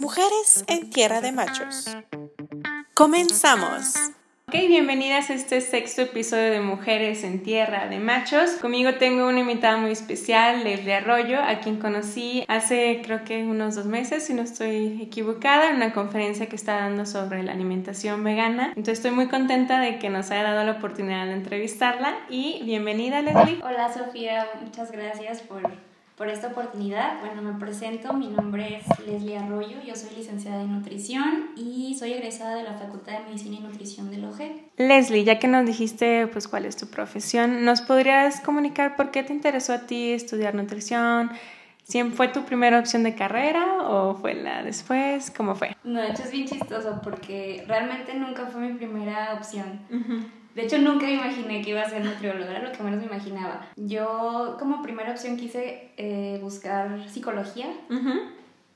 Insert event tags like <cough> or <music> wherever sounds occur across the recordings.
Mujeres en Tierra de Machos. Comenzamos. Ok, bienvenidas a este sexto episodio de Mujeres en Tierra de Machos. Conmigo tengo una invitada muy especial, Leslie Arroyo, a quien conocí hace creo que unos dos meses, si no estoy equivocada, en una conferencia que está dando sobre la alimentación vegana. Entonces estoy muy contenta de que nos haya dado la oportunidad de entrevistarla y bienvenida Leslie. Hola Sofía, muchas gracias por por esta oportunidad. Bueno, me presento, mi nombre es Leslie Arroyo, yo soy licenciada en nutrición y soy egresada de la Facultad de Medicina y Nutrición de OGE. Leslie, ya que nos dijiste pues cuál es tu profesión, ¿nos podrías comunicar por qué te interesó a ti estudiar nutrición? ¿Siempre fue tu primera opción de carrera o fue la después? ¿Cómo fue? No, de hecho es bien chistoso porque realmente nunca fue mi primera opción. De hecho, nunca me imaginé que iba a ser nutrióloga, era lo que menos me imaginaba. Yo como primera opción quise eh, buscar psicología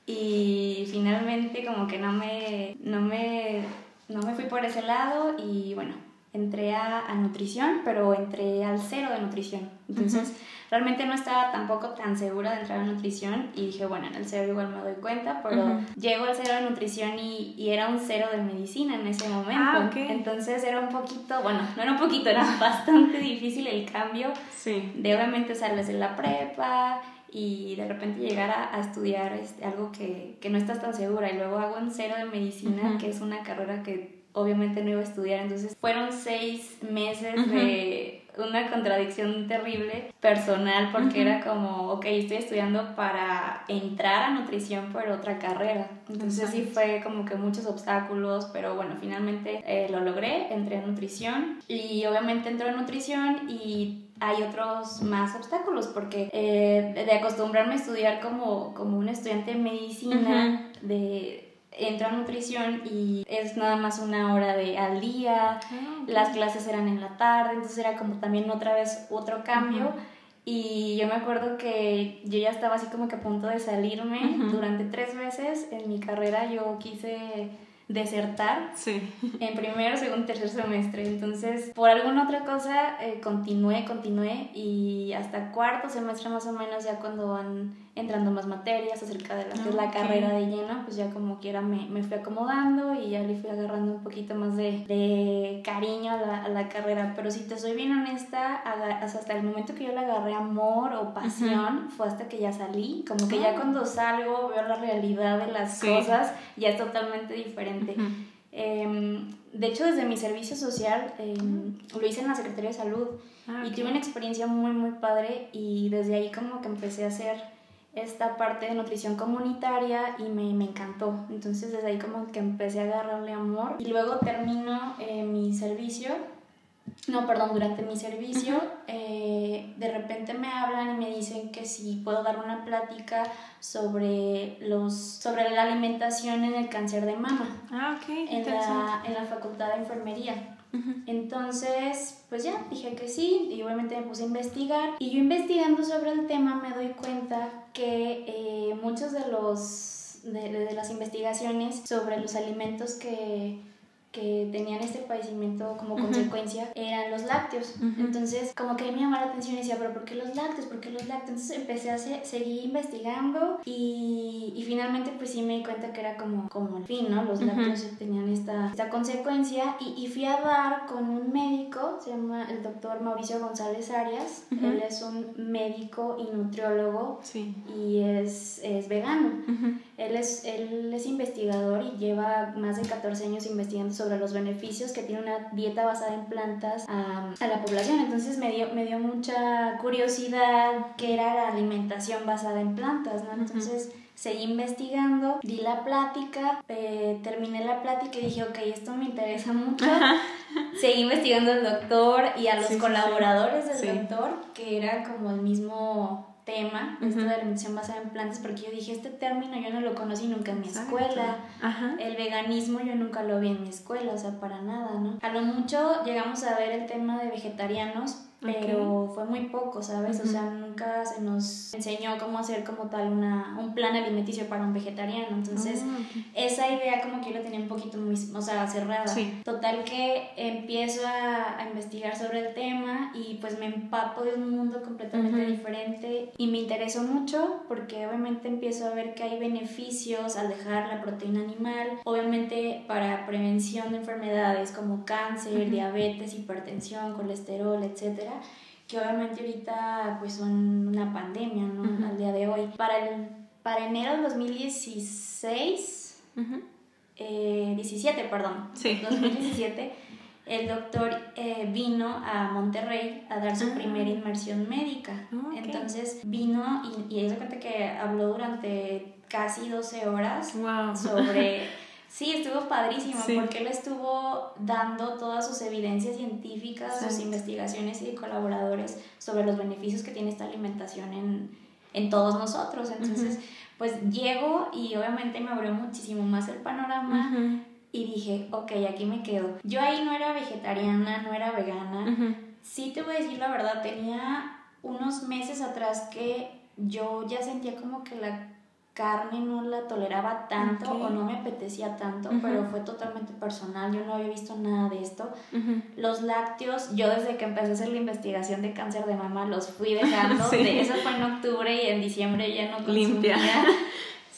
y finalmente como que no me, no, me, no me fui por ese lado y bueno, entré a, a nutrición, pero entré al cero de nutrición. Entonces, realmente no estaba tampoco tan segura de entrar a nutrición y dije, bueno, en el cero igual me doy cuenta, pero llego al cero de nutrición y, y, era un cero de medicina en ese momento. Ah, Entonces era un poquito, bueno, no era un poquito, era <laughs> bastante difícil el cambio sí. de obviamente sales de la prepa y de repente llegar a, a estudiar este, algo que, que, no estás tan segura y luego hago un cero de medicina, que es una carrera que obviamente no iba a estudiar, entonces fueron seis meses de una contradicción terrible personal porque era como, ok, estoy estudiando para entrar a nutrición por otra carrera. Entonces sí fue como que muchos obstáculos, pero bueno, finalmente eh, lo logré, entré a nutrición y obviamente entré a nutrición y hay otros más obstáculos porque eh, de acostumbrarme a estudiar como, como un estudiante de medicina, de entro a nutrición y es nada más una hora de al día, ah, las clases eran en la tarde, entonces era como también otra vez otro cambio. Y yo me acuerdo que yo ya estaba así como que a punto de salirme. Durante tres meses en mi carrera yo quise desertar sí. en primero, segundo, tercer semestre. Entonces, por alguna otra cosa, eh, continué, continué y hasta cuarto semestre más o menos, ya cuando van entrando más materias acerca de que es la carrera de lleno, pues ya como quiera me, me, fui acomodando y ya le fui agarrando un poquito más de, de cariño a la, a la, carrera. Pero si te soy bien honesta, hasta el momento que yo le agarré amor o pasión, fue hasta que ya salí. Como que ya ah. cuando salgo veo la realidad de las cosas, ya es totalmente diferente. eh, de hecho, desde mi servicio social eh, lo hice en la Secretaría de Salud ah, y tuve una experiencia muy, muy padre y desde ahí como que empecé a hacer esta parte de nutrición comunitaria y me, me, encantó. Entonces desde ahí como que empecé a agarrarle amor y luego termino eh, mi servicio. No, perdón, durante mi servicio eh, de repente me hablan y me dicen que si puedo dar una plática sobre, los, sobre la alimentación en el cáncer de mama. Ah, ok. En la, en la facultad de enfermería. Entonces, pues ya, dije que sí y obviamente me puse a investigar. Y yo investigando sobre el tema me doy cuenta que eh, muchos de los de, de, las investigaciones sobre los alimentos que que tenían este padecimiento como consecuencia eran los lácteos. Entonces, como que me llamaba la atención y decía, pero ¿por qué los lácteos? ¿Por qué los lácteos? Entonces empecé a seguir investigando y, y, finalmente pues sí me di cuenta que era como, como el fin, ¿no? Los lácteos tenían esta, esta consecuencia y, y, fui a dar con un médico, se llama el doctor Mauricio González Arias, él es un médico y nutriólogo sí. y es, es vegano. Él es, él es investigador y lleva más de 14 años investigando sobre los beneficios que tiene una dieta basada en plantas a, a la población. Entonces me dio, me dio mucha curiosidad qué era la alimentación basada en plantas, ¿no? Entonces... Seguí investigando, di la plática, eh, terminé la plática y dije, ok, esto me interesa mucho. Seguí investigando al doctor y a los sí, colaboradores sí, del doctor, que era como el mismo tema, uh -huh. esto de alimentación basada en plantas, porque yo dije, este término yo no lo conocí nunca en mi Exacto. escuela, Ajá. el veganismo yo nunca lo vi en mi escuela, o sea, para nada, ¿no? A lo mucho llegamos a ver el tema de vegetarianos, pero fue muy poco, ¿sabes? O sea, nunca se nos enseñó cómo hacer como tal una, un plan alimenticio para un vegetariano. Entonces, Ah, esa idea como que yo la tenía un poquito muy, o sea, cerrada. Sí. Total que empiezo a, a investigar sobre el tema y pues me empapo de un mundo completamente diferente y me interesó mucho porque obviamente empiezo a ver que hay beneficios al dejar la proteína animal, obviamente para prevención de enfermedades como cáncer, diabetes, hipertensión, colesterol, etcétera que obviamente ahorita pues son una pandemia, ¿no? Al día de hoy. Para, el, para enero del 2016, Ujú. eh, 17, perdón, Sí. <laughs> 2017, el doctor eh, vino a Monterrey a dar su Ah. primera inmersión médica. Ah, ok. Entonces vino y, y se cuenta que habló durante casi 12 horas Wow. sobre... <laughs> Sí, estuvo padrísimo Sí. porque él estuvo dando todas sus evidencias científicas, sus investigaciones y colaboradores sobre los beneficios que tiene esta alimentación en, en todos nosotros. Entonces, pues llego y obviamente me abrió muchísimo más el panorama y dije, ok, aquí me quedo. Yo ahí no era vegetariana, no era vegana. Ujú. Sí te voy a decir la verdad, tenía unos meses atrás que yo ya sentía como que la carne no la toleraba tanto o no me apetecía tanto, pero fue totalmente personal, yo no había visto nada de esto. Los lácteos, yo desde que empecé a hacer la investigación de cáncer de mama los fui <laughs> dejando, Sí. de eso fue en octubre y en diciembre ya no consumía. Limpia. <laughs>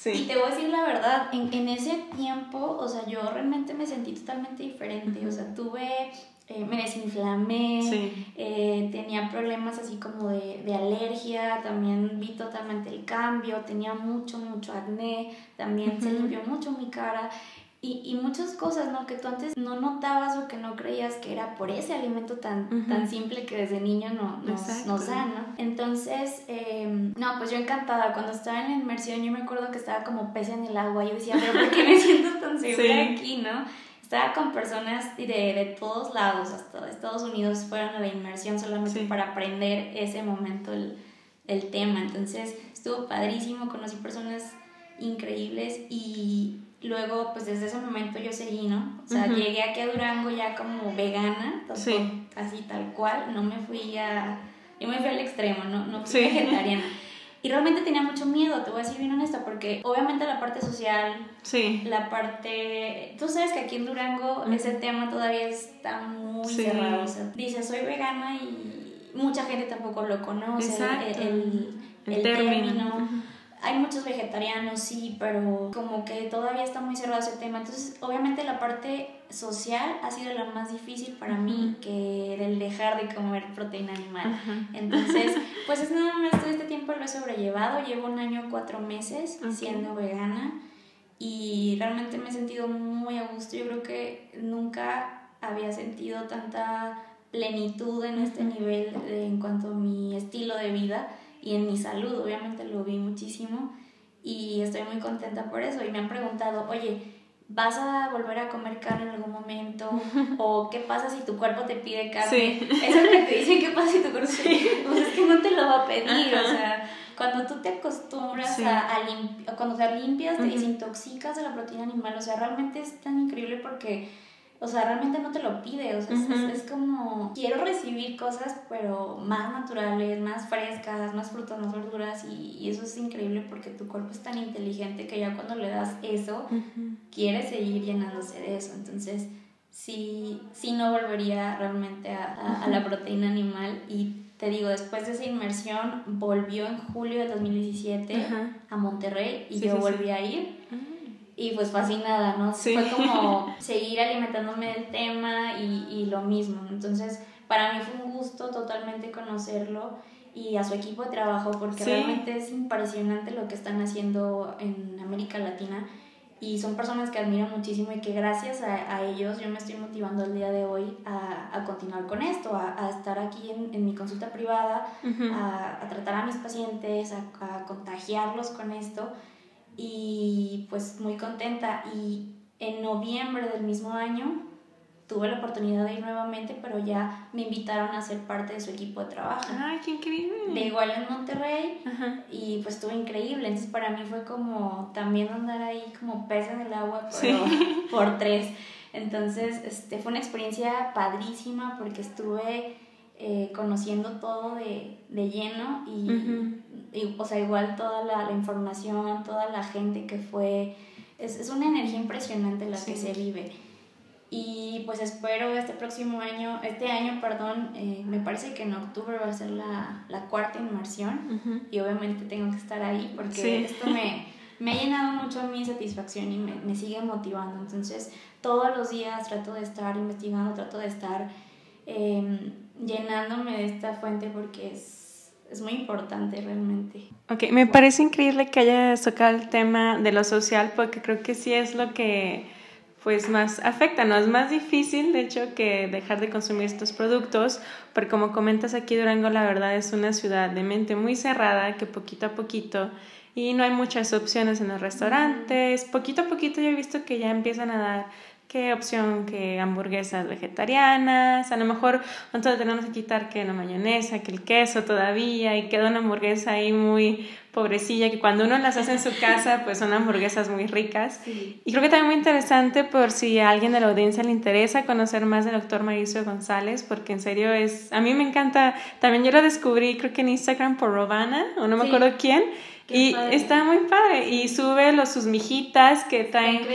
Y te voy a decir la verdad, en, en ese tiempo, o sea, yo realmente me sentí totalmente diferente. O sea, tuve, eh, me desinflamé, Sí. eh, tenía problemas así como de, de alergia, también vi totalmente el cambio, tenía mucho, mucho acné, también se limpió mucho mi cara. Y, y muchas cosas, ¿no? Que tú antes no notabas o que no creías que era por ese alimento tan, tan simple que desde niño no, nos, nos dan, ¿no? Entonces, eh, no, pues yo encantada. Cuando estaba en la inmersión, yo me acuerdo que estaba como pez en el agua. Yo decía, pero ¿por qué me <laughs> siento tan segura Sí. aquí, no? Estaba con personas de, de todos lados, hasta de Estados Unidos fueron a la inmersión solamente Sí. para aprender ese momento el, el tema. Entonces, estuvo padrísimo, conocí personas increíbles y luego, pues desde ese momento yo seguí, ¿no? O sea, llegué aquí a Durango ya como vegana, tal- Sí. así tal cual, no me fui a... Yo me fui al extremo, no, no fui Sí. vegetariana. <laughs> Y realmente tenía mucho miedo, te voy a decir bien honesta, porque obviamente la parte social, Sí. la parte... Tú sabes que aquí en Durango ese tema todavía está muy Sí. cerrado. O sea, dice, soy vegana y mucha gente tampoco lo conoce. Exacto. El, el- El el término. término. Hay muchos vegetarianos, sí, pero como que todavía está muy cerrado ese tema. Entonces, obviamente la parte social ha sido la más difícil para mí que el dejar de comer proteína animal. Ajá. Entonces, <laughs> pues es nada más todo este tiempo lo he sobrellevado. Llevo un año, cuatro meses siendo vegana y realmente me he sentido muy a gusto. Yo creo que nunca había sentido tanta plenitud en este nivel de- en cuanto a mi estilo de vida y en mi salud. Obviamente lo vi muchísimo y estoy muy contenta por eso. Y me han preguntado, oye, ¿vas a volver a comer carne en algún momento? <laughs> ¿O qué pasa si tu cuerpo te pide carne? Sí. Eso es lo que dicen, ¿qué pasa si tu cuerpo pide? Pues es que no te lo va a pedir, Ajá. o sea, cuando tú te acostumbras Sí. a, a limpi- cuando te limpias, te Ujú. desintoxicas de la proteína animal, o sea, realmente es tan increíble porque, o sea, realmente no te lo pide, o sea, es- Ujú. es, es como, quiero recibir cosas, pero más naturales, más frescas, más frutas, más verduras, y, y eso es increíble porque tu cuerpo es tan inteligente que ya cuando le das eso, Ujú. quiere seguir llenándose de eso. Entonces, sí, sí no volvería realmente a, a- a la proteína animal. Y te digo, después de esa inmersión, volvió en julio del 2017 Ajá. a Monterrey y Sí, yo sí, sí. volví a ir. Ah. Y pues fascinada, ¿no? Sí. Fue como <laughs> seguir alimentándome del tema y, y lo mismo. Entonces, para mí fue un gusto totalmente conocerlo y a su equipo de trabajo porque Sí. realmente es impresionante lo que están haciendo en América Latina y son personas que admiro muchísimo y que gracias a, a ellos yo me estoy motivando el día de hoy a, a continuar con esto, a, a estar aquí en, en mi consulta privada, Ujú. a, a tratar a mis pacientes, a, a contagiarlos con esto y pues muy contenta y en noviembre del mismo año tuve la oportunidad de ir nuevamente pero ya me invitaron a ser parte de su equipo de trabajo Ay, qué increíble. de igual en Monterrey Ajá. y pues estuvo increíble entonces para mí fue como también andar ahí como pez en el agua Sí. pero <laughs> por tres entonces este fue una experiencia padrísima porque estuve eh, conociendo todo de, de lleno y, y, o sea, igual toda la, la, información, toda la gente que fue, es, es una energía impresionante la que se vive. Y pues espero este próximo año, este año, perdón, eh, me parece que en octubre va a ser la, la cuarta inmersión y obviamente tengo que estar ahí porque esto me, me, ha llenado mucho mi satisfacción y me, me, sigue motivando. Entonces todos los días trato de estar investigando, trato de estar eh, llenándome de esta fuente porque es, es muy importante realmente. Ok, me parece increíble que hayas tocado el tema de lo social porque creo que sí es lo que pues más afecta, ¿no? Es más difícil, de hecho, que dejar de consumir estos productos, porque como comentas aquí Durango, la verdad es una ciudad de mente muy cerrada, que poquito a poquito, y no hay muchas opciones en los restaurantes, poquito a poquito yo he visto que ya empiezan a dar qué opción que hamburguesas vegetarianas, a lo mejor nosotros tenemos que quitar que la mayonesa, que el queso todavía y queda una hamburguesa ahí muy pobrecilla que cuando uno las hace en su casa pues son hamburguesas muy ricas y creo que también muy interesante por si a alguien de la audiencia le interesa conocer más del doctor Mauricio González porque en serio es, a mí me encanta, también yo lo descubrí creo que en Instagram por Robana o no me acuerdo quién y está muy padre. Y sube los, sus mijitas que traen.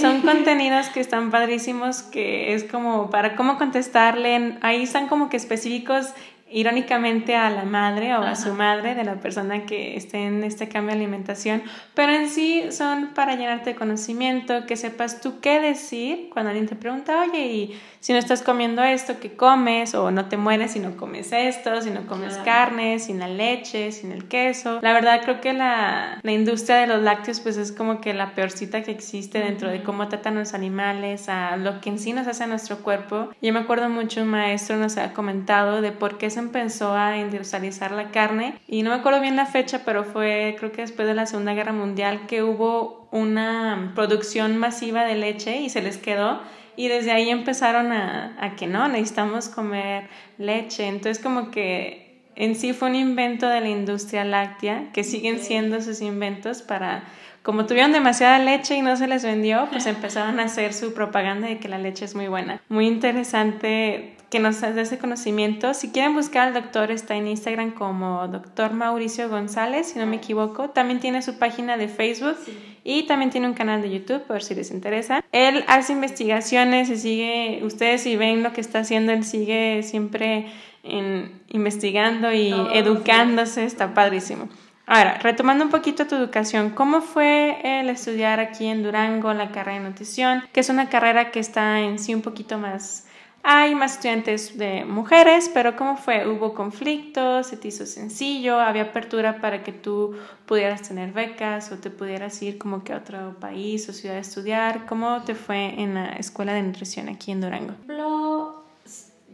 Son <laughs> contenidos que están padrísimos, que es como para cómo contestarle. Ahí están como que específicos irónicamente a la madre o a su madre de la persona que esté en este cambio de alimentación, pero en sí son para llenarte de conocimiento, que sepas tú qué decir cuando alguien te pregunta, oye, y si no estás comiendo esto, ¿qué comes? O no te mueres si no comes esto, si no comes carne, sin la leche, sin el queso. La verdad creo que la, la industria de los lácteos pues es como que la peorcita que existe dentro de cómo tratan los animales, a lo que en sí nos hace a nuestro cuerpo. Yo me acuerdo mucho un maestro nos ha comentado de por qué se empezó a industrializar la carne y no me acuerdo bien la fecha, pero fue creo que después de la Segunda Guerra Mundial que hubo una producción masiva de leche y se les quedó y desde ahí empezaron a, a que no, necesitamos comer leche. Entonces como que en sí fue un invento de la industria láctea, que siguen siendo sus inventos para, como tuvieron demasiada leche y no se les vendió, pues <laughs> empezaron a hacer su propaganda de que la leche es muy buena. Muy interesante que nos dé ese conocimiento. Si quieren buscar al doctor, está en Instagram como doctor Mauricio González, si no me equivoco. También tiene su página de Facebook y también tiene un canal de YouTube, por si les interesa. Él hace investigaciones y sigue, ustedes si ven lo que está haciendo, él sigue siempre en, investigando y educándose, está padrísimo. Ahora, retomando un poquito tu educación, ¿cómo fue el estudiar aquí en Durango la carrera de nutrición? Que es una carrera que está en sí un poquito más hay más estudiantes de mujeres, pero ¿cómo fue? ¿Hubo conflictos? ¿Se te hizo sencillo? ¿Había apertura para que tú pudieras tener becas o te pudieras ir como que a otro país o ciudad a estudiar? ¿Cómo te fue en la escuela de nutrición aquí en Durango?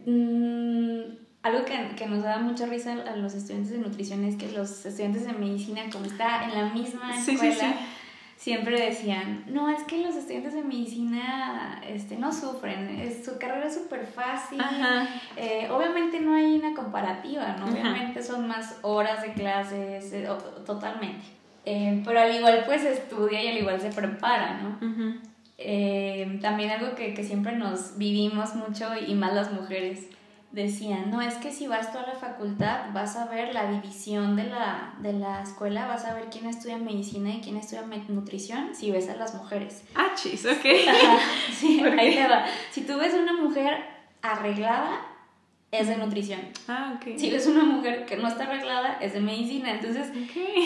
Mm, algo que, que, nos da mucha risa a los estudiantes de nutrición es que los estudiantes de medicina, como está en la misma escuela, siempre decían, no, es que los estudiantes de medicina este, no sufren, es, su carrera es súper fácil, eh, obviamente no hay una comparativa, ¿no? Obviamente son más horas de clases, eh, totalmente. Eh, pero al igual pues estudia y al igual se prepara, ¿no? también algo que, que siempre nos vivimos mucho y más las mujeres decían, no, es que si vas tú a la facultad vas a ver la división de la, de la escuela, vas a ver quién estudia medicina y quién estudia nutrición si ves a las mujeres. Ah, chis, ok. sí, <laughs> ahí te va. Si tú ves una mujer arreglada, es de nutrición. Ah, ok. Si ves una mujer que no está arreglada, es de medicina. Entonces,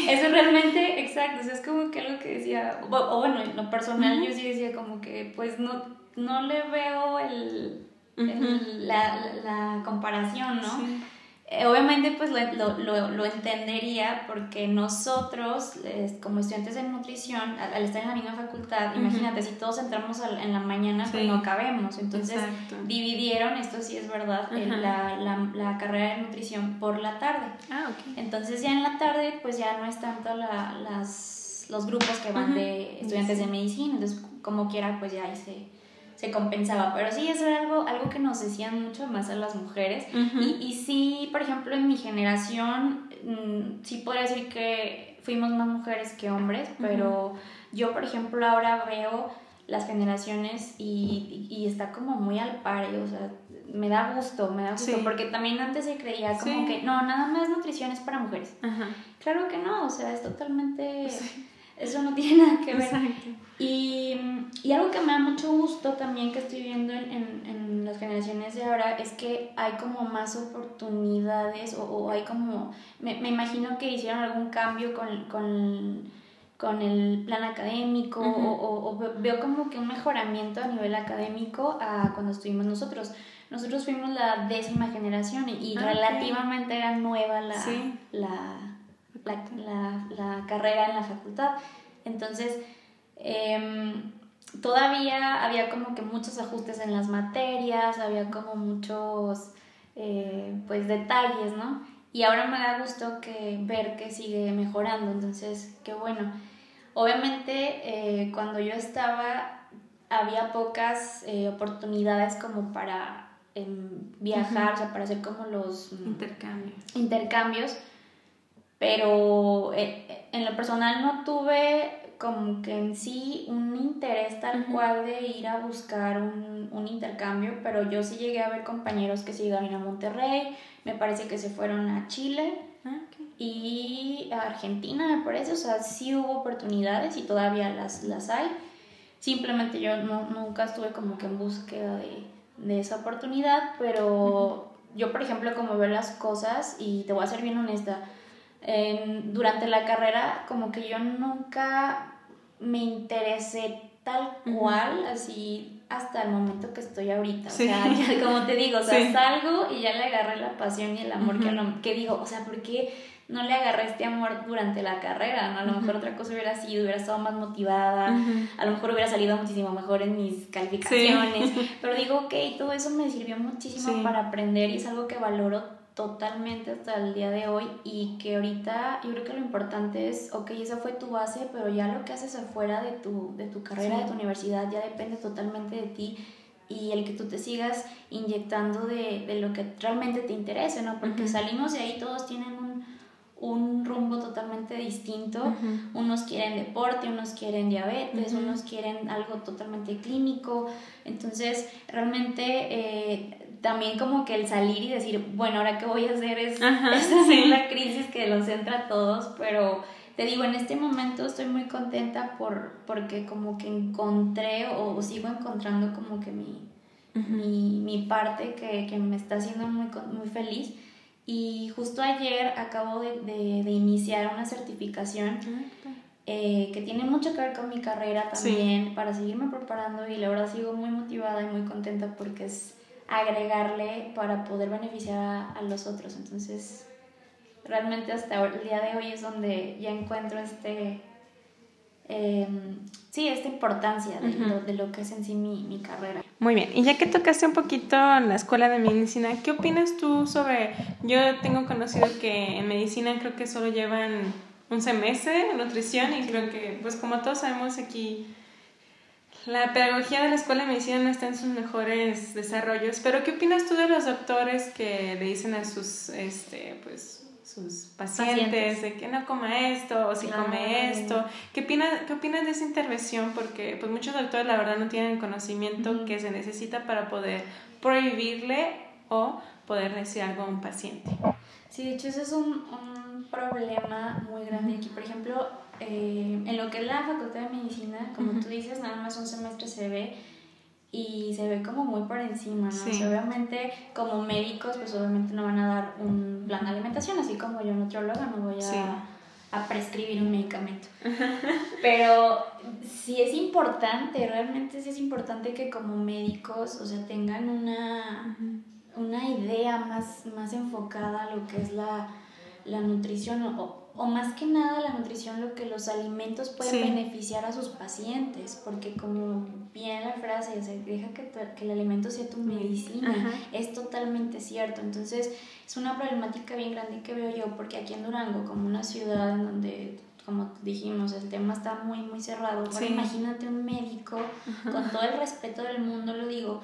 eso realmente, exacto, es como que algo que decía, o, bueno, en lo personal yo sí decía como que, pues no, no le veo el la, la, comparación, ¿no? Eh, obviamente pues lo, lo, lo, entendería porque nosotros como estudiantes de nutrición al, estar en la misma facultad, imagínate si todos entramos en la mañana pues no cabemos, entonces dividieron, esto sí es verdad, la, la, la, carrera de nutrición por la tarde. Ah, okay. Entonces ya en la tarde pues ya no es tanto las, los grupos que van de estudiantes de medicina, entonces como quiera pues ya ahí se compensaba. Pero sí, eso era algo, algo que nos decían mucho más a las mujeres. y, y, sí, por ejemplo, en mi generación, mm, sí podría decir que fuimos más mujeres que hombres, pero yo, por ejemplo, ahora veo las generaciones y, y, está como muy al par, o sea, me da gusto, me da gusto, porque también antes se creía como que no, nada más nutrición es para mujeres. Claro que no, o sea, es totalmente... Eso no <laughs> tiene nada que ver. Y, y, algo que me da mucho gusto también que estoy viendo en, en, en las generaciones de ahora es que hay como más oportunidades o, o hay como, me, me, imagino que hicieron algún cambio con, con, con el plan académico o, o, veo como que un mejoramiento a nivel académico a cuando estuvimos nosotros. Nosotros fuimos la décima generación y, ah, relativamente era nueva la, la, la, la, carrera en la facultad. Entonces, em, todavía había como que muchos ajustes en las materias, había como muchos eh, pues detalles, ¿no? Y ahora me da gusto que ver que sigue mejorando, entonces qué bueno. Obviamente eh, cuando yo estaba había pocas eh, oportunidades como para viajar, o sea, para hacer como los mm, intercambios. intercambios. Pero eh, en lo personal no tuve como que en sí un interés tal cual de ir a buscar un, un, intercambio, pero yo sí llegué a ver compañeros que se llegaron a Monterrey, me parece que se fueron a Chile ah, y a Argentina, me parece, o sea, sí hubo oportunidades y todavía las, las hay. Simplemente yo no, nunca estuve como que en búsqueda de, de esa oportunidad, pero yo, por ejemplo, como veo las cosas, y te voy a ser bien honesta, durante la carrera como que yo nunca me interesé tal cual, así hasta el momento que estoy ahorita. O sea, <laughs> como te digo, o sea, salgo y ya le agarré la pasión y el amor que, que digo, o sea, ¿por qué no le agarré este amor durante la carrera, ¿no? A lo mejor otra cosa hubiera sido, hubiera estado más motivada, a lo mejor hubiera salido muchísimo mejor en mis calificaciones, <laughs> pero digo, ok, todo eso me sirvió muchísimo para aprender y es algo que valoro totalmente hasta el día de hoy y que ahorita yo creo que lo importante es, ok, esa fue tu base, pero ya lo que haces afuera de tu, de tu carrera, de tu universidad, ya depende totalmente de ti y el que tú te sigas inyectando de, de lo que realmente te interese, ¿no? Porque salimos de ahí, todos tienen un un rumbo totalmente distinto. Unos quieren deporte, unos quieren diabetes, unos quieren algo totalmente clínico. Entonces, realmente eh, también como que el salir y decir, bueno, ahora qué voy a hacer es, la crisis que los entra a todos, pero te digo, en este momento estoy muy contenta por, porque como que encontré o, sigo encontrando como que mi, mi, mi, parte que, que, me está haciendo muy, muy feliz. Y justo ayer acabo de, de, iniciar una certificación ah, eh, que tiene mucho que ver con mi carrera también para seguirme preparando y la verdad sigo muy motivada y muy contenta porque es agregarle para poder beneficiar a, los otros. Entonces, realmente hasta el día de hoy es donde ya encuentro este... Eh, sí, esta importancia de, lo, de, lo, que es en sí mi, mi carrera. Muy bien, y ya que tocaste un poquito en la escuela de medicina, ¿qué opinas tú sobre, yo tengo conocido que en medicina creo que solo llevan un semestre de nutrición y creo que, pues como todos sabemos aquí, la pedagogía de la escuela de medicina no está en sus mejores desarrollos, pero ¿qué opinas tú de los doctores que le dicen a sus, este, pues, sus pacientes, de que no coma esto o si come esto. ¿Qué opinas, ¿Qué opinas de esa intervención? Porque pues muchos doctores la verdad no tienen conocimiento que se necesita para poder prohibirle o poder decir algo a un paciente. Sí, de hecho eso es un, un problema muy grande aquí. Por ejemplo, eh, en lo que es la Facultad de Medicina, como tú dices, nada más un semestre se ve y se ve como muy por encima, ¿no? obviamente como médicos pues obviamente no van a dar un plan de alimentación, así como yo nutrióloga no voy a, a prescribir un medicamento. <laughs> Pero sí es importante, realmente sí es importante que como médicos, o sea, tengan una, una idea más, más enfocada a lo que es la, la nutrición o o más que nada la nutrición, lo que los alimentos pueden beneficiar a sus pacientes, porque como bien la frase, se deja que, que el alimento sea tu medicina, es totalmente cierto. Entonces es una problemática bien grande que veo yo, porque aquí en Durango, como una ciudad en donde como dijimos, el tema está muy, muy cerrado. imagínate un médico, con todo el respeto del mundo lo digo,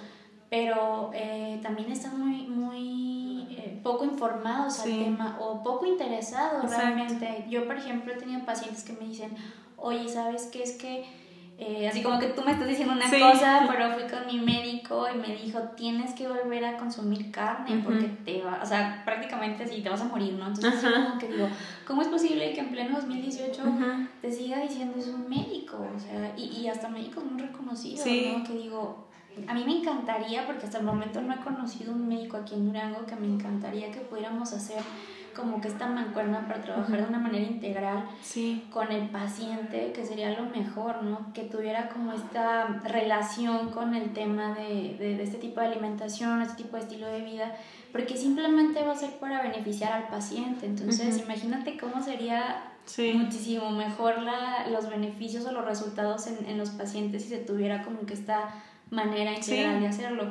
pero eh, también están muy, muy eh, poco informados al tema o poco interesados realmente. Yo, por ejemplo, he tenido pacientes que me dicen, oye, ¿sabes qué? Es que eh, así como que tú me estás diciendo una cosa, pero fui con mi médico y me dijo, tienes que volver a consumir carne porque te va, o sea, prácticamente sí, te vas a morir, ¿no? Entonces yo como que digo, ¿cómo es posible que en pleno 2018 te siga diciendo es un médico? O sea, y, y hasta médicos muy reconocidos, ¿no? Que digo, a mí me encantaría, porque hasta el momento no he conocido un médico aquí en Durango, que me encantaría que pudiéramos hacer como que esta mancuerna para trabajar de una manera integral con el paciente, que sería lo mejor, ¿no? Que tuviera como esta relación con el tema de, de, este tipo de alimentación, este tipo de estilo de vida, porque simplemente va a ser para beneficiar al paciente. Entonces, imagínate cómo sería muchísimo mejor la, los beneficios o los resultados en, en, los pacientes si se tuviera como que esta manera integral de hacerlo.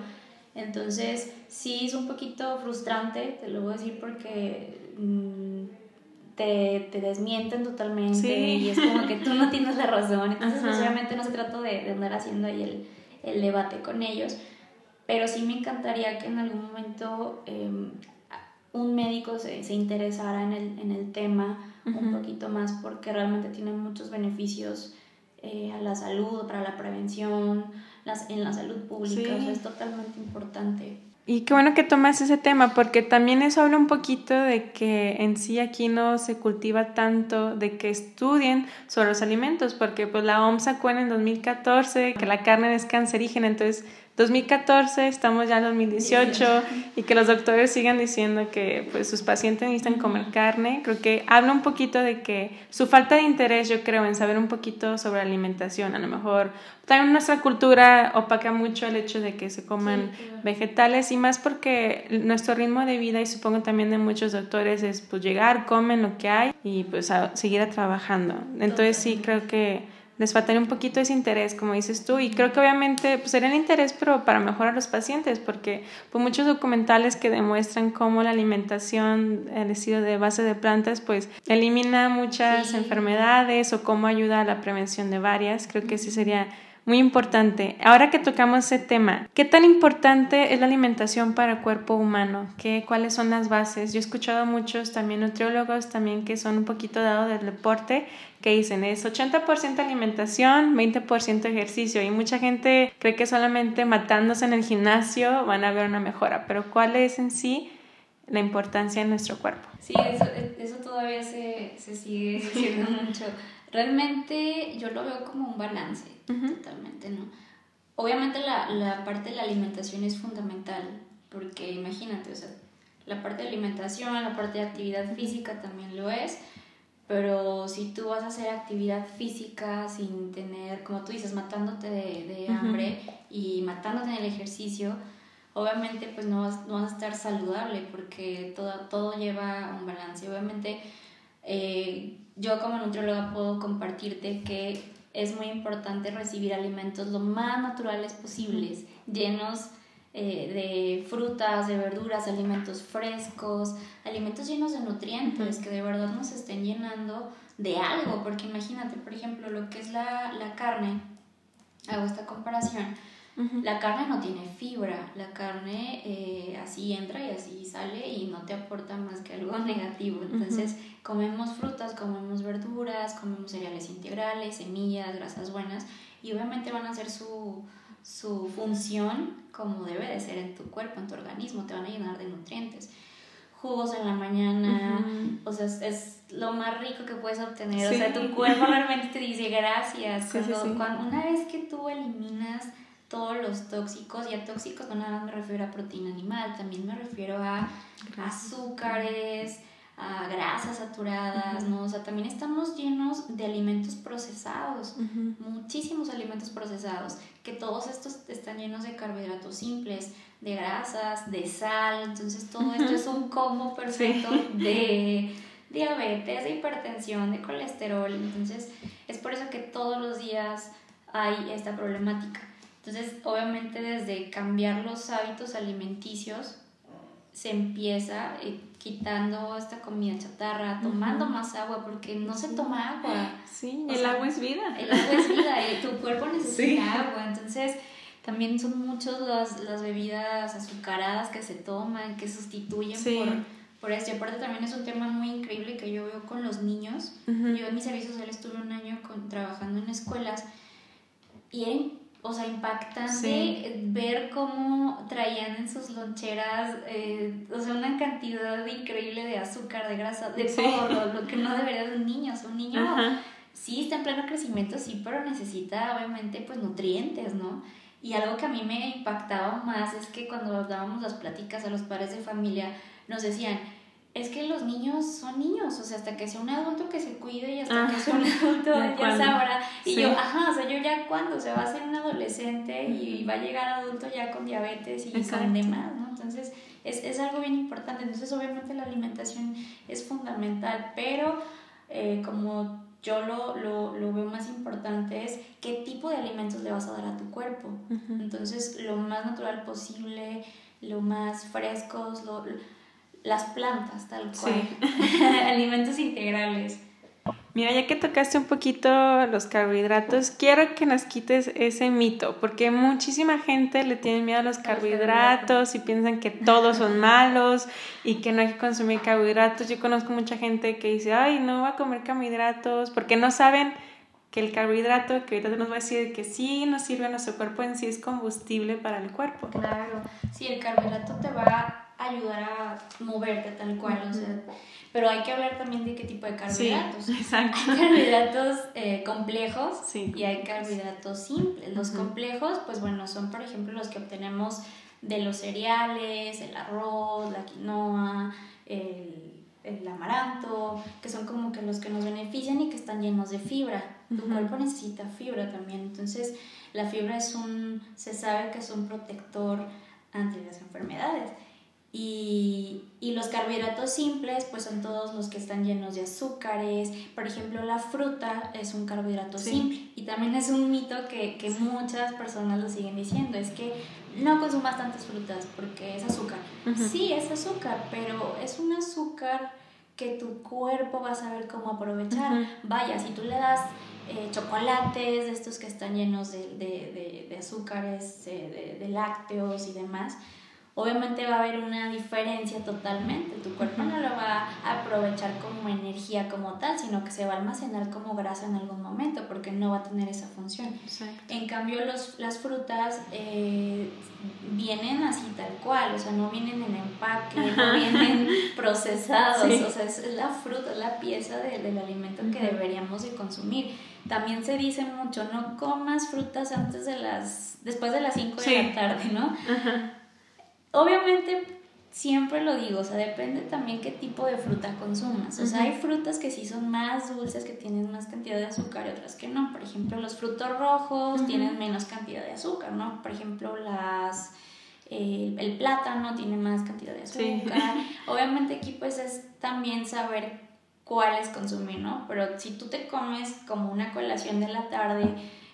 Entonces, sí es un poquito frustrante, te lo voy a decir porque Mm, te, te, desmienten totalmente y es como que tú no tienes la razón. Entonces, pues, obviamente no se trata de, de, andar haciendo ahí el, el, debate con ellos, pero sí me encantaría que en algún momento em, un médico se, se, interesara en el, en el tema un poquito más porque realmente tiene muchos beneficios eh, a la salud, para la prevención, las, en la salud pública, es totalmente importante. Y qué bueno que tomas ese tema, porque también eso habla un poquito de que en sí aquí no se cultiva tanto de que estudien sobre los alimentos, porque pues la OMS sacó en el 2014 que la carne es cancerígena, entonces 2014, estamos ya en 2018 y que los doctores sigan diciendo que pues, sus pacientes necesitan comer carne, creo que habla un poquito de que su falta de interés, yo creo, en saber un poquito sobre alimentación, a lo mejor también nuestra cultura opaca mucho el hecho de que se coman vegetales y más porque nuestro ritmo de vida y supongo también de muchos doctores es pues llegar, comen lo que hay y pues seguir trabajando. Entonces sí creo que les faltaría un poquito ese interés, como dices tú, y creo que obviamente pues, sería el interés, pero para mejorar a los pacientes, porque pues, muchos documentales que demuestran cómo la alimentación, el estilo de base de plantas, pues elimina muchas enfermedades o cómo ayuda a la prevención de varias, creo que sí sería muy importante. Ahora que tocamos ese tema, ¿qué tan importante es la alimentación para el cuerpo humano? ¿Qué, ¿Cuáles son las bases? Yo he escuchado a muchos también nutriólogos también que son un poquito dados del deporte que dicen es 80% alimentación, 20% ejercicio y mucha gente cree que solamente matándose en el gimnasio van a ver una mejora, pero ¿cuál es en sí la importancia en nuestro cuerpo? Sí, eso, eso todavía se, se sigue diciendo <laughs> mucho. Realmente yo lo veo como un balance, totalmente, ¿no? Obviamente la, la parte de la alimentación es fundamental, porque imagínate, o sea, la parte de alimentación, la parte de actividad física también lo es, pero si tú vas a hacer actividad física sin tener, como tú dices, matándote de, de hambre y matándote en el ejercicio, obviamente pues no vas, no vas a estar saludable porque todo, todo lleva un balance. Obviamente eh, yo como nutrióloga puedo compartirte que es muy importante recibir alimentos lo más naturales posibles, llenos eh, de frutas, de verduras, alimentos frescos, alimentos llenos de nutrientes que de verdad nos estén llenando de algo, porque imagínate, por ejemplo, lo que es la, la carne, hago esta comparación, la carne no tiene fibra, la carne eh, así entra y así sale y no te aporta más que algo <laughs> negativo. Entonces comemos frutas, comemos verduras, comemos cereales integrales, semillas, grasas buenas y obviamente van a hacer su, su función como debe de ser en tu cuerpo, en tu organismo, te van a llenar de nutrientes. Jugos en la mañana, o sea, es, lo más rico que puedes obtener. O sea, tu cuerpo realmente te dice gracias. cuando, una vez que tú eliminas todos los tóxicos, y a tóxicos no nada más me refiero a proteína animal, también me refiero a azúcares, a grasas saturadas, ¿no? O sea, también estamos llenos de alimentos procesados, muchísimos alimentos procesados, que todos estos están llenos de carbohidratos simples, de grasas, de sal, entonces todo esto es un combo perfecto de diabetes, de hipertensión, de colesterol, entonces es por eso que todos los días hay esta problemática. Entonces, obviamente desde cambiar los hábitos alimenticios, se empieza eh, quitando esta comida chatarra, tomando más agua, porque no se toma agua. Sí, el agua es vida. El agua es vida, y tu cuerpo <laughs> necesita agua. Entonces, también son muchas las, las, bebidas azucaradas que se toman, que sustituyen por, por esto. Y aparte también es un tema muy increíble que yo veo con los niños. Yo en mi servicio social estuve un año con, trabajando en escuelas y o sea, impactante ver cómo traían en sus loncheras, eh, o sea, una cantidad increíble de azúcar, de grasa, de todo, lo, que no debería de un niño. O un niño sí está en pleno crecimiento, sí, pero necesita obviamente pues nutrientes, ¿no? Y algo que a mí me impactaba más es que cuando dábamos las pláticas a los padres de familia, nos decían, es que los niños son niños, o sea, hasta que sea un adulto que se cuide y hasta que sea un <laughs> adulto ya sabrá. Y yo, ajá, o sea, yo ya cuando se va a ser un adolescente y va a llegar adulto ya con diabetes y con demás, ¿no? Entonces, es, es algo bien importante. Entonces, obviamente la alimentación es fundamental, pero eh, como yo lo, lo, lo, veo más importante es qué tipo de alimentos le vas a dar a tu cuerpo. Entonces, lo más natural posible, lo más frescos, lo las plantas, tal cual. <laughs> <laughs> Alimentos integrales. Mira, ya que tocaste un poquito los carbohidratos, quiero que nos quites ese mito, porque muchísima gente le tiene miedo a los carbohidratos y piensan que todos son <laughs> malos y que no hay que consumir carbohidratos. Yo conozco mucha gente que dice, ay, no voy a comer carbohidratos, porque no saben que el carbohidrato, que ahorita nos va a decir que sí nos sirve a nuestro cuerpo en sí, es combustible para el cuerpo. Claro, sí, el carbohidrato te va ayudar a moverte tal cual, o sea, pero hay que hablar también de qué tipo de carbohidratos. Sí, <laughs> exacto. Hay carbohidratos eh, complejos y hay carbohidratos simples. Los complejos, pues bueno, son por ejemplo los que obtenemos de los cereales, el arroz, la quinoa, el, el amaranto, que son como que los que nos benefician y que están llenos de fibra. Tu cuerpo necesita fibra también, entonces la fibra es un, se sabe que es un protector ante las enfermedades. Y, y, los carbohidratos simples, pues son todos los que están llenos de azúcares. Por ejemplo, la fruta es un carbohidrato simple. Y también es un mito que, que muchas personas lo siguen diciendo, es que no consumas tantas frutas porque es azúcar. Sí, es azúcar, pero es un azúcar que tu cuerpo va a saber cómo aprovechar. Vaya, si tú le das eh, chocolates, de estos que están llenos de, de, de, azúcares, eh, de lácteos y demás, obviamente va a haber una diferencia totalmente. Tu cuerpo no lo va a aprovechar como energía como tal, sino que se va a almacenar como grasa en algún momento porque no va a tener esa función. En cambio, los, las frutas eh, vienen así tal cual, o sea, no vienen en empaque, no vienen <laughs> procesados, o sea, es la fruta, es la pieza del alimento que deberíamos de consumir. También se dice mucho, no comas frutas antes de las, después de las 5 de la tarde, ¿no? Obviamente siempre lo digo, o sea, depende también qué tipo de fruta consumas. O sea, hay frutas que sí son más dulces, que tienen más cantidad de azúcar y otras que no. Por ejemplo, los frutos rojos tienen menos cantidad de azúcar, ¿no? Por ejemplo, las... el plátano tiene más cantidad de azúcar. <laughs> Obviamente aquí pues es también saber cuáles consumir, ¿no? Pero si tú te comes como una colación de la tarde,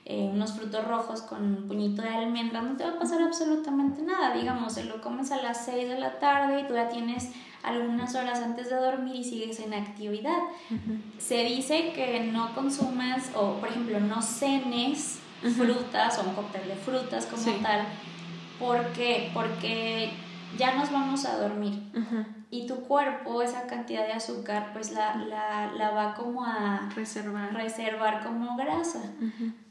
eh, unos frutos rojos con un puñito de almendra, no te va a pasar absolutamente nada. Digamos, se lo comes a las 6 de la tarde y tú ya tienes algunas horas antes de dormir y sigues en actividad. Se dice que no consumas o, por ejemplo, no cenes frutas o un cóctel de frutas como tal. ¿Por qué? Porque ya nos vamos a dormir. Y tu cuerpo, esa cantidad de azúcar, pues la, la, la va como a reservar, reservar como grasa.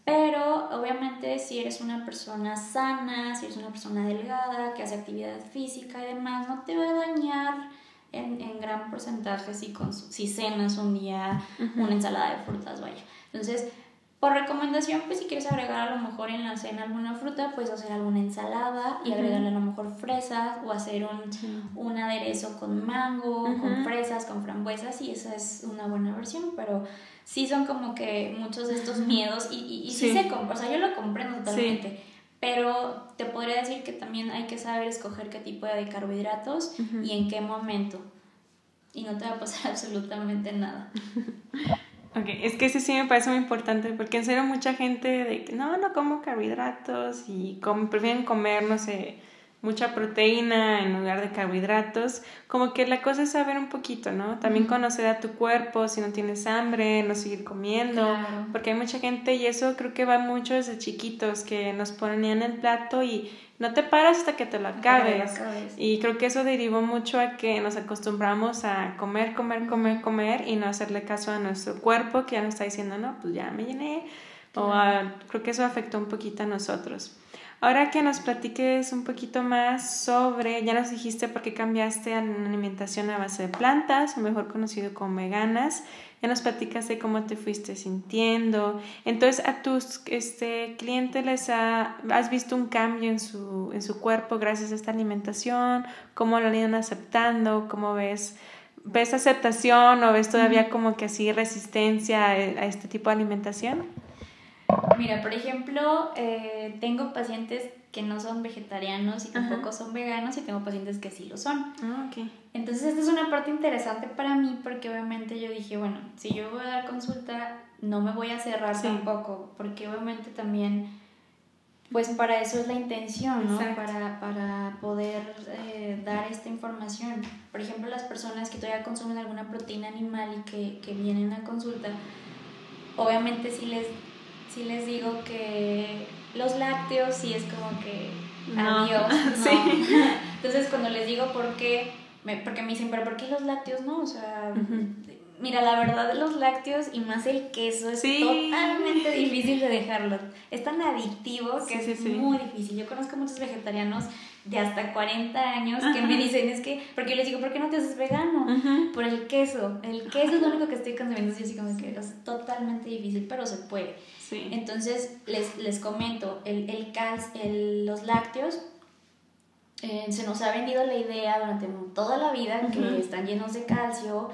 Pero obviamente si eres una persona sana, si eres una persona delgada, que hace actividad física y demás, no te va a dañar en, en gran porcentaje si, si cenas un día una ensalada de frutas, vaya. Entonces, por recomendación, pues si quieres agregar a lo mejor en la cena alguna fruta, puedes hacer alguna ensalada y agregarle a lo mejor fresas o hacer un, un aderezo con mango, con fresas, con frambuesas y esa es una buena versión, pero sí son como que muchos de estos miedos y, y, sí. se compra, o sea, yo lo comprendo totalmente. Pero te podría decir que también hay que saber escoger qué tipo de carbohidratos y en qué momento. Y no te va a pasar <laughs> absolutamente nada. <laughs> Ok, es que ese sí me parece muy importante porque en serio mucha gente de que no, no como carbohidratos y prefieren comer, no sé, mucha proteína en lugar de carbohidratos, como que la cosa es saber un poquito, ¿no? También conocer a tu cuerpo, si no tienes hambre, no seguir comiendo, porque hay mucha gente y eso creo que va mucho desde chiquitos que nos ponían el plato y no te paras hasta que te lo acabes. Y creo que eso derivó mucho a que nos acostumbramos a comer, comer, comer, comer y no hacerle caso a nuestro cuerpo que ya nos está diciendo, no, pues ya me llené, O creo que eso afectó un poquito a nosotros. Ahora que nos platiques un poquito más sobre, ya nos dijiste por qué cambiaste a una alimentación a base de plantas, o mejor conocido como veganas, ya nos platicas de cómo te fuiste sintiendo. Entonces, a tus este, clientes les has visto un cambio en su, en su cuerpo gracias a esta alimentación, cómo lo han ido aceptando, cómo ves ves aceptación o ves todavía como que así resistencia a este tipo de alimentación? Mira, por ejemplo, eh, tengo pacientes que no son vegetarianos y tampoco son veganos y tengo pacientes que sí lo son. Ah, okay. Entonces, esta es una parte interesante para mí porque obviamente yo dije, bueno, si yo voy a dar consulta, no me voy a cerrar tampoco, porque obviamente también, pues para eso es la intención, ¿no? Para, para poder eh, dar esta información. Por ejemplo, las personas que todavía consumen alguna proteína animal y que, que vienen a consulta, obviamente sí les sí les digo que los lácteos sí es como que adiós. <laughs> Entonces cuando les digo por qué, me, porque me dicen, pero ¿por qué los lácteos no? O sea, mira, la verdad los lácteos y más el queso es totalmente difícil de dejarlo. Es tan adictivo que es muy difícil. Yo conozco muchos vegetarianos de hasta 40 años que me dicen, es que, porque yo les digo, ¿por qué no te haces vegano? Por el queso. El queso es lo único que estoy consumiendo, así como que es totalmente difícil, pero se puede. Entonces, les, les comento, el, el, cal, el los lácteos, eh, se nos ha vendido la idea durante toda la vida que están llenos de calcio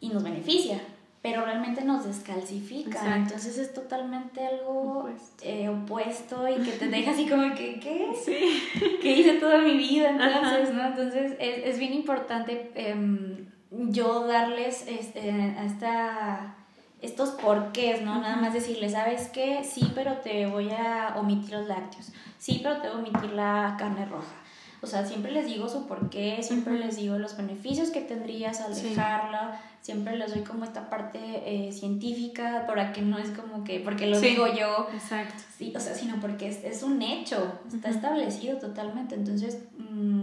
y nos beneficia pero realmente nos descalcifica. Entonces es totalmente algo eh, opuesto. y que te deja así como que, ¿qué? Sí. <laughs> ¿Qué hice toda mi vida? Entonces, ¿no? Entonces es, es bien importante em, yo darles este, esta, estos porqués, ¿no? Nada más decirles, ¿sabes qué? Sí, pero te voy a omitir los lácteos. Sí, pero te voy a omitir la carne roja. O sea, siempre les digo su porqué, siempre les digo los beneficios que tendrías al dejarla siempre les doy como esta parte eh, científica para que no es como que, porque lo digo yo, exacto. Sí, o sea, sino porque es, es un hecho, está establecido totalmente, entonces mm,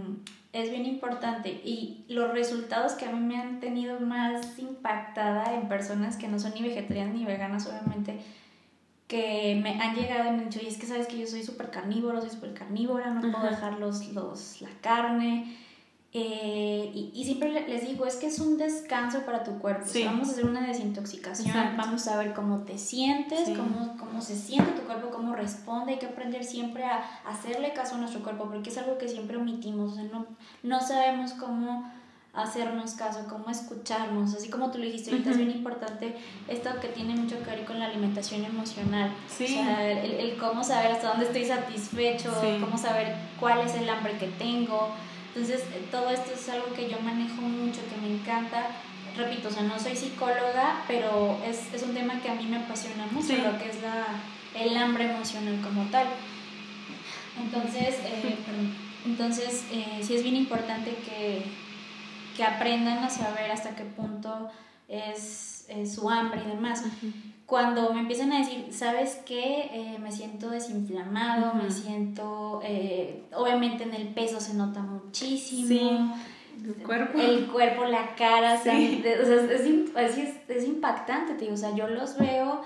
es bien importante. Y los resultados que a mí me han tenido más impactada en personas que no son ni vegetarianas ni veganas, obviamente, que me han llegado y me han dicho, y es que sabes que yo soy súper carnívoro, soy súper carnívora, no puedo dejar los, los, la carne, eh, y, siempre les digo, es que es un descanso para tu cuerpo. vamos a hacer una desintoxicación, vamos a ver cómo te sientes, cómo, cómo se siente tu cuerpo, cómo responde. Hay que aprender siempre a, hacerle caso a nuestro cuerpo porque es algo que siempre omitimos. no, no sabemos cómo hacernos caso, cómo escucharnos. Así como tú lo dijiste ahorita, es bien importante esto que tiene mucho que ver con la alimentación emocional. O sea, el, el, cómo saber hasta dónde estoy satisfecho, cómo saber cuál es el hambre que tengo entonces, eh, todo esto es algo que yo manejo mucho, que me encanta. Repito, o sea, no soy psicóloga, pero es, es un tema que a mí me apasiona mucho, lo que es la, el hambre emocional como tal. Entonces, eh, <laughs> entonces eh, sí es bien importante que, que, aprendan a saber hasta qué punto es, su hambre y demás cuando me empiezan a decir, ¿sabes qué? Eh, me siento desinflamado, me siento, eh, obviamente en el peso se nota muchísimo. El cuerpo. El cuerpo, la cara, o sea, es, es, impactante, te digo, o sea, yo los veo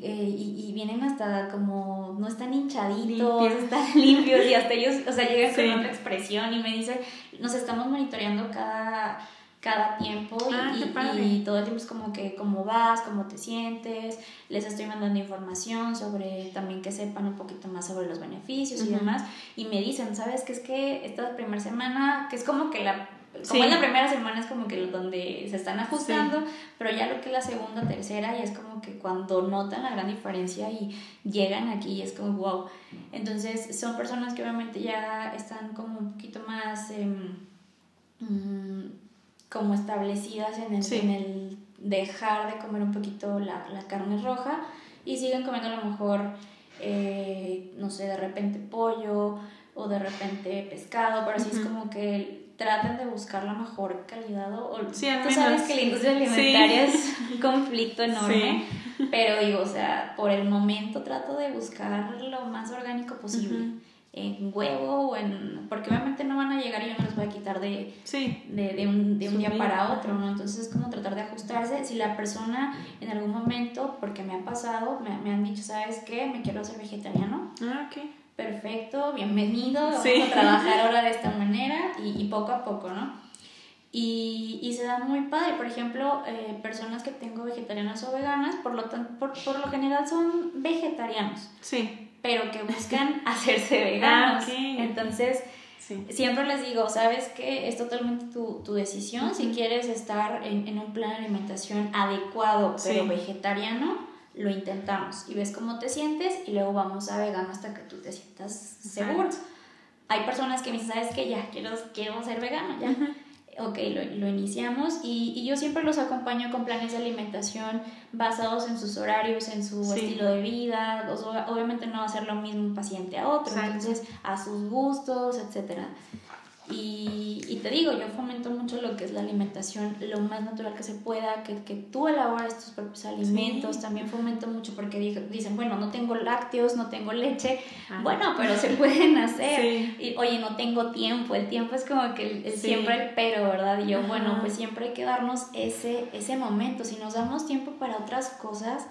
eh, y, vienen hasta como, no están hinchaditos, están <laughs> limpios y hasta ellos, o sea, llegan con otra expresión y me dicen, nos estamos monitoreando cada cada tiempo ah, y, todo el tiempo es como que cómo vas, cómo te sientes, les estoy mandando información sobre también que sepan un poquito más sobre los beneficios y demás. Y me dicen, ¿sabes qué es que esta primera semana, que es como que la como en la primera semana es como que donde se están ajustando, pero ya lo que es la segunda, tercera, y es como que cuando notan la gran diferencia y llegan aquí y es como wow. Entonces son personas que obviamente ya están como un poquito más... Em, mm, como establecidas en el, en el dejar de comer un poquito la, la, carne roja y siguen comiendo a lo mejor, eh, no sé, de repente pollo o de repente pescado, pero así es como que traten de buscar la mejor calidad o, sí, tú sabes que la industria alimentaria es un conflicto enorme, pero digo, o sea, por el momento trato de buscar lo más orgánico posible. en huevo o en... Porque obviamente no van a llegar y yo no los voy a quitar de, Sí. de, de un, de un día para otro, ¿no? Entonces es como tratar de ajustarse. Si la persona en algún momento, porque me ha pasado, me, me han dicho, ¿sabes qué? Me quiero hacer vegetariano. Ah, ok. Perfecto, bienvenido, vamos Sí. a trabajar ahora de esta manera y, y poco a poco, ¿no? Y, y se da muy padre, por ejemplo, eh, personas que tengo vegetarianas o veganas, por lo, tan- por, por lo general son vegetarianos, Sí. pero que buscan <laughs> hacerse veganos. Ah, ok. Entonces, Sí. siempre les digo, sabes que es totalmente tu, tu decisión. Si quieres estar en, en un plan de alimentación adecuado, pero Sí. vegetariano, lo intentamos y ves cómo te sientes y luego vamos a vegano hasta que tú te sientas seguro. Hay personas que me dicen, ¿sabes qué? Ya, quiero, quiero ser vegano, ya. Ok, lo, lo iniciamos y, y yo siempre los acompaño con planes de alimentación basados en sus horarios, en su Sí. estilo de vida. O sea, obviamente no va a ser lo mismo un paciente a otro, Exacto. entonces a sus gustos, etcétera. Y, y te digo, yo fomento mucho lo que es la alimentación, lo más natural que se pueda, que, que tú elabores tus propios alimentos. Sí. También fomento mucho porque digo- dicen, bueno, no tengo lácteos, no tengo leche. Ah. Bueno, pero se pueden hacer. Sí. Y, oye, no tengo tiempo. El tiempo es como que el- el- Sí. siempre el pero, ¿verdad? Y yo, Ajá. bueno, pues siempre hay que darnos ese, ese momento. Si nos damos tiempo para otras cosas,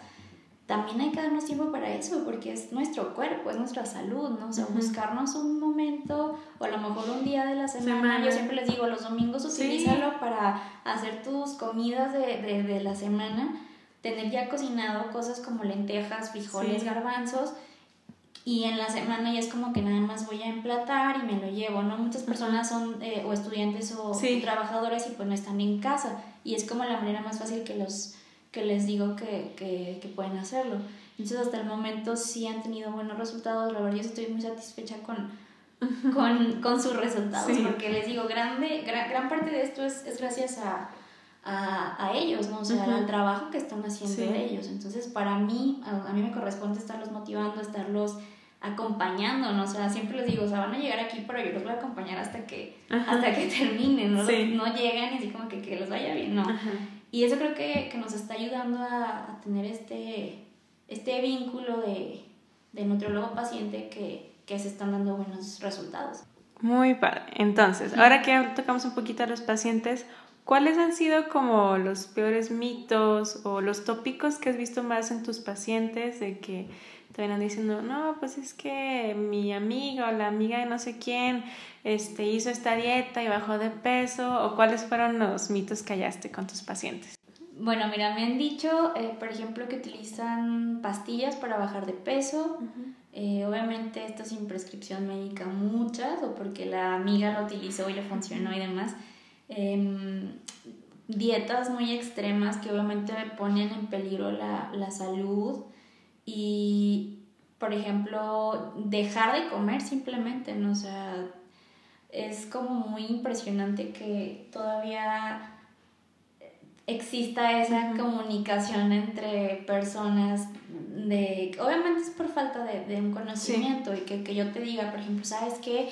también hay que darnos tiempo para eso, porque es nuestro cuerpo, es nuestra salud, ¿no? O sea, Ujú. buscarnos un momento o a lo mejor un día de la semana. Semana. Yo siempre les digo, los domingos Sí. utilízalo para hacer tus comidas de, de, de la semana, tener ya cocinado cosas como lentejas, frijoles, Sí. garbanzos. Y en la semana ya es como que nada más voy a emplatar y me lo llevo, ¿no? Muchas personas son eh, o estudiantes o Sí. trabajadores y pues no están en casa. Y es como la manera más fácil que los que les digo que, que, que pueden hacerlo. Entonces hasta el momento sí han tenido buenos resultados. La verdad yo estoy muy satisfecha con, <laughs> con, con sus resultados. Sí. Porque les digo, grande, gran, gran parte de esto es, es gracias a, a, a ellos, ¿no? O sea, Ujú. al trabajo que están haciendo Sí. ellos. Entonces para mí, a, a mí me corresponde estarlos motivando, estarlos acompañando, ¿no? O sea, siempre les digo, o sea, van a llegar aquí, pero yo los voy a acompañar hasta que, Ajá. hasta que terminen, ¿no? Sí. No llegan y así como que, que les vaya bien, no. Ajá. Y eso creo que, que nos está ayudando a, a tener este, este vínculo de, de nutriólogo-paciente que, que se están dando buenos resultados. Muy padre. Entonces, ahora que tocamos un poquito a los pacientes, ¿cuáles han sido como los peores mitos o los tópicos que has visto más en tus pacientes de que te vienen diciendo, no, pues es que mi amiga o la amiga de no sé quién este, hizo esta dieta y bajó de peso? ¿O cuáles fueron los mitos que hallaste con tus pacientes? Bueno, mira, me han dicho, eh, por ejemplo, que utilizan pastillas para bajar de peso. Eh, obviamente esto sin prescripción médica muchas o porque la amiga lo utilizó y le funcionó y demás. Em, dietas muy extremas que obviamente ponen en peligro la, la salud y, por ejemplo, dejar de comer simplemente, ¿no? O sea, es como muy impresionante que todavía exista esa comunicación entre personas de obviamente es por falta de, de un conocimiento y que, que yo te diga por ejemplo sabes qué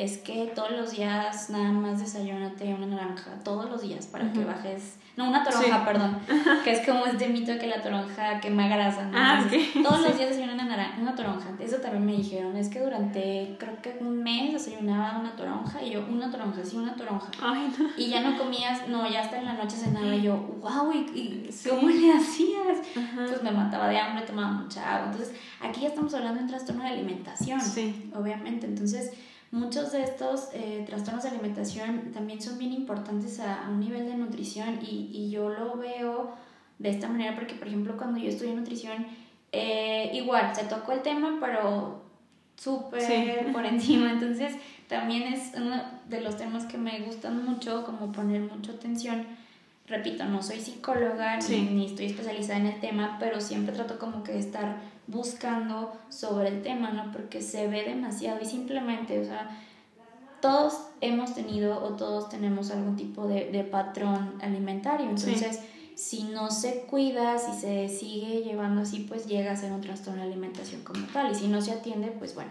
es que todos los días nada más desayúnate una naranja todos los días para que bajes no una toronja Sí. perdón <laughs> que es como este mito de que la toronja quema grasa ¿no? Ah, Entonces, ok. <laughs> todos los días desayuno una, naranja, una toronja eso también me dijeron es que durante creo que un mes desayunaba una toronja y yo una toronja sí una toronja Ay, no. y ya no comías, no, ya hasta en la noche cenaba y yo, wow, ¿y, y Sí. cómo le hacías? Ajá. Pues me mataba de hambre, tomaba mucha agua. Entonces, aquí ya estamos hablando de un trastorno de alimentación, Sí. obviamente. Entonces, muchos de estos eh, trastornos de alimentación también son bien importantes a, a un nivel de nutrición y, y yo lo veo de esta manera porque, por ejemplo, cuando yo estudié nutrición, eh, igual, se tocó el tema, pero súper Sí. <laughs> por encima. Entonces, también es uno de los temas que me gustan mucho, como poner mucha atención. Repito, no soy psicóloga ni- ni, estoy especializada en el tema, pero siempre trato como que de estar buscando sobre el tema, ¿no? Porque se ve demasiado y simplemente, o sea, todos hemos tenido o todos tenemos algún tipo de, de patrón alimentario. Sí. Entonces, si no se cuida, si se sigue llevando así, pues llega a ser un trastorno de alimentación como tal. Y si no se atiende, pues bueno,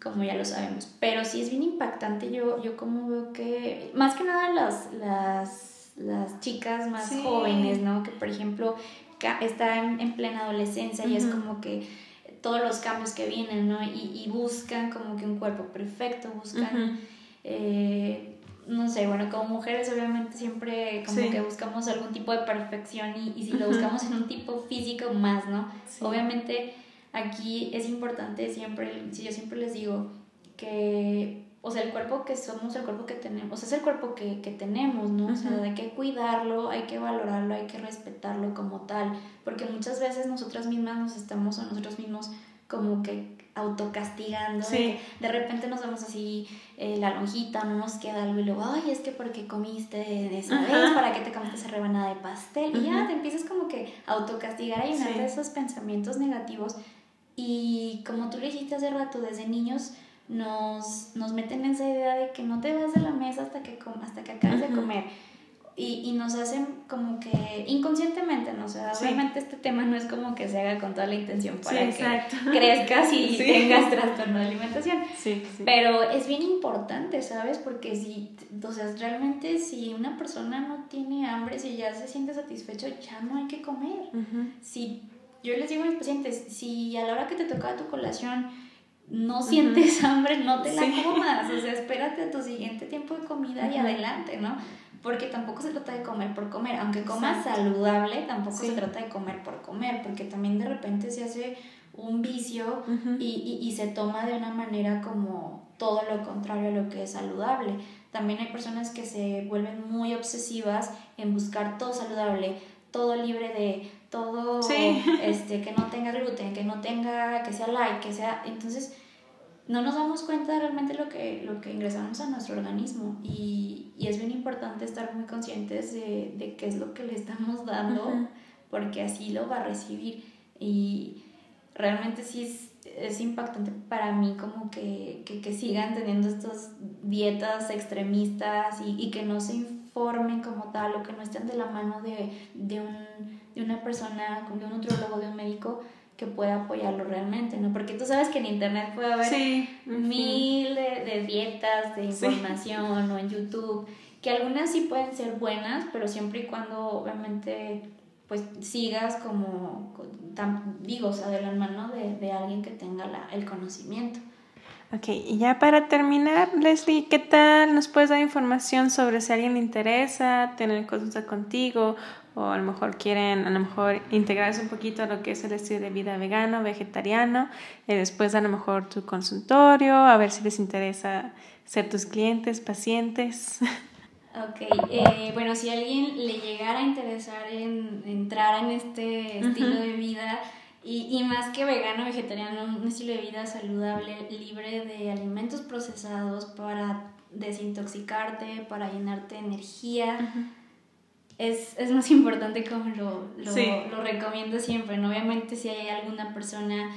como ya lo sabemos. Pero sí es bien impactante, yo, yo como veo que, más que nada las, las, las chicas más Sí. jóvenes, ¿no? Que por ejemplo está en, en plena adolescencia y es como que todos los cambios que vienen, ¿no? Y, y buscan como que un cuerpo perfecto, buscan, eh, no sé, bueno, como mujeres obviamente siempre como que buscamos algún tipo de perfección y, y si lo buscamos en un tipo físico más, ¿no? Obviamente aquí es importante siempre, si yo siempre les digo que o sea, el cuerpo que somos, el cuerpo que tenemos, o sea, es el cuerpo que, que tenemos, ¿no? O sea, hay que cuidarlo, hay que valorarlo, hay que respetarlo como tal, porque muchas veces nosotras mismas nos estamos o nosotros mismos como que autocastigando, sí. de, repente nos vemos así eh, la lonjita, no nos queda algo y luego, ay, es que porque comiste de esa vez, para qué te comiste esa rebanada de pastel, y ya te empiezas como que autocastigar y llenarte de esos pensamientos negativos, y como tú le dijiste hace rato, desde niños, nos, nos meten en esa idea de que no te vas de la mesa hasta que, hasta que acabes de comer. Y, y, nos hacen como que inconscientemente, ¿no? O sea, obviamente este tema no es como que se haga con toda la intención para que <laughs> crezcas y tengas trastorno de alimentación. Pero es bien importante, ¿sabes? Porque si, o sea, realmente si una persona no tiene hambre, si ya se siente satisfecho, ya no hay que comer. Si yo les digo a mis pacientes, si a la hora que te toca tu colación no sientes <laughs> hambre, no te la comas, o sea, espérate a tu siguiente tiempo de comida y adelante, ¿no? Porque tampoco se trata de comer por comer, aunque comas saludable, tampoco se trata de comer por comer, porque también de repente se hace un vicio y, y, se toma de una manera como todo lo contrario a lo que es saludable. También hay personas que se vuelven muy obsesivas en buscar todo saludable, todo libre de todo este que no tenga gluten, que no tenga que sea light, que sea, entonces no nos damos cuenta de realmente lo que, lo que ingresamos a nuestro organismo. Y, y es bien importante estar muy conscientes de, de, qué es lo que le estamos <laughs> dando, porque así lo va a recibir. Y realmente sí es, es impactante para mí como que, que, que sigan teniendo estas dietas extremistas y, y, que no se informen como tal o que no estén de la mano de, de, un, de una persona, de un nutrólogo, de un médico que pueda apoyarlo realmente, ¿no? Porque tú sabes que en internet puede haber mil de, dietas, de información o en YouTube, que algunas sí pueden ser buenas, pero siempre y cuando obviamente pues sigas como, digo, o sea, de la mano de, de alguien que tenga la, el conocimiento. Ok, y ya para terminar, Leslie, ¿qué tal nos puedes dar información sobre si a alguien le interesa tener consulta contigo o a lo mejor quieren a lo mejor integrarse un poquito a lo que es el estilo de vida vegano, vegetariano, y después a lo mejor tu consultorio, a ver si les interesa ser tus clientes, pacientes. <laughs> Ok, eh, bueno, si a alguien le llegara a interesar en entrar en este estilo de vida y, y, más que vegano, vegetariano, un estilo de vida saludable, libre de alimentos procesados para desintoxicarte, para llenarte de energía, es, es más <laughs> importante como lo, lo, lo, recomiendo siempre. ¿no? Obviamente si hay alguna persona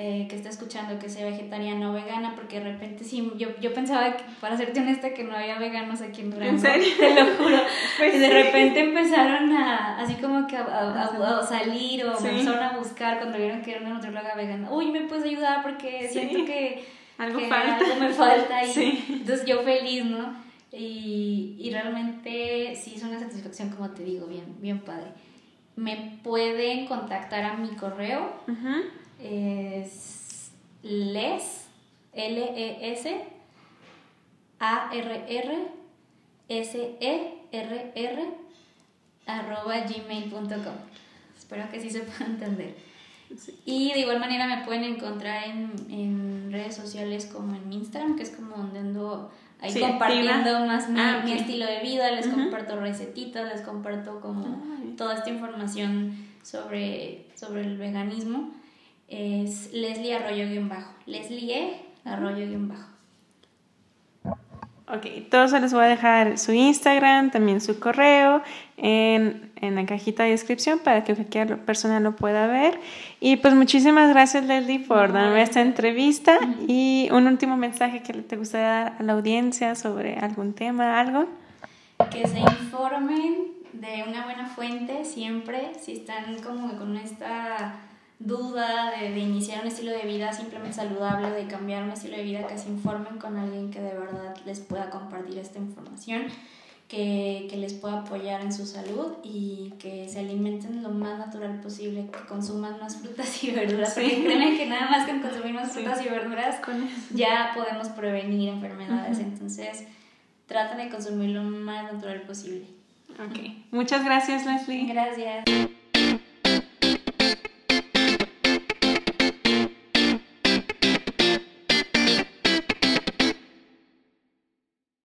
eh, que está escuchando que sea vegetariana o vegana, porque de repente sí, yo, yo pensaba, que, para serte honesta, que no había veganos aquí en Durango. ¿En serio? Te lo juro. <laughs> Pues y de repente empezaron a, así como que a, a, salir o me empezaron a buscar cuando vieron que era una nutrióloga vegana. Uy, ¿me puedes ayudar? Porque siento que, algo, falta. algo me falta. Y, Entonces yo feliz, ¿no? Y, y, realmente sí es una satisfacción, como te digo, bien, bien padre. Me pueden contactar a mi correo. Es les, L-E-S, A-R-R, S-E-R-R, arroba gmail.com. Espero que sí se pueda entender. Y de igual manera me pueden encontrar en, en redes sociales como en Instagram, que es como donde ando ahí compartiendo más mi, ah, mi, estilo de vida, les comparto recetitas, les comparto como ah, toda esta información sobre, sobre el veganismo. Es Leslie Arroyo-bajo. Leslie. Arroyo-bajo. Ok, todos se les voy a dejar su Instagram, también su correo en, en, la cajita de descripción para que cualquier persona lo pueda ver. Y pues muchísimas gracias Leslie por darme esta entrevista y un último mensaje que te gustaría dar a la audiencia sobre algún tema, algo. Que se informen de una buena fuente siempre, si están como con esta duda de, de, iniciar un estilo de vida simplemente saludable, de cambiar un estilo de vida, que se informen con alguien que de verdad les pueda compartir esta información, que, que, les pueda apoyar en su salud y que se alimenten lo más natural posible, que consuman más frutas y verduras. Porque creen que nada más con consumir más frutas y verduras ya podemos prevenir enfermedades. Entonces, traten de consumir lo más natural posible. Ok. Muchas gracias, Leslie. Gracias.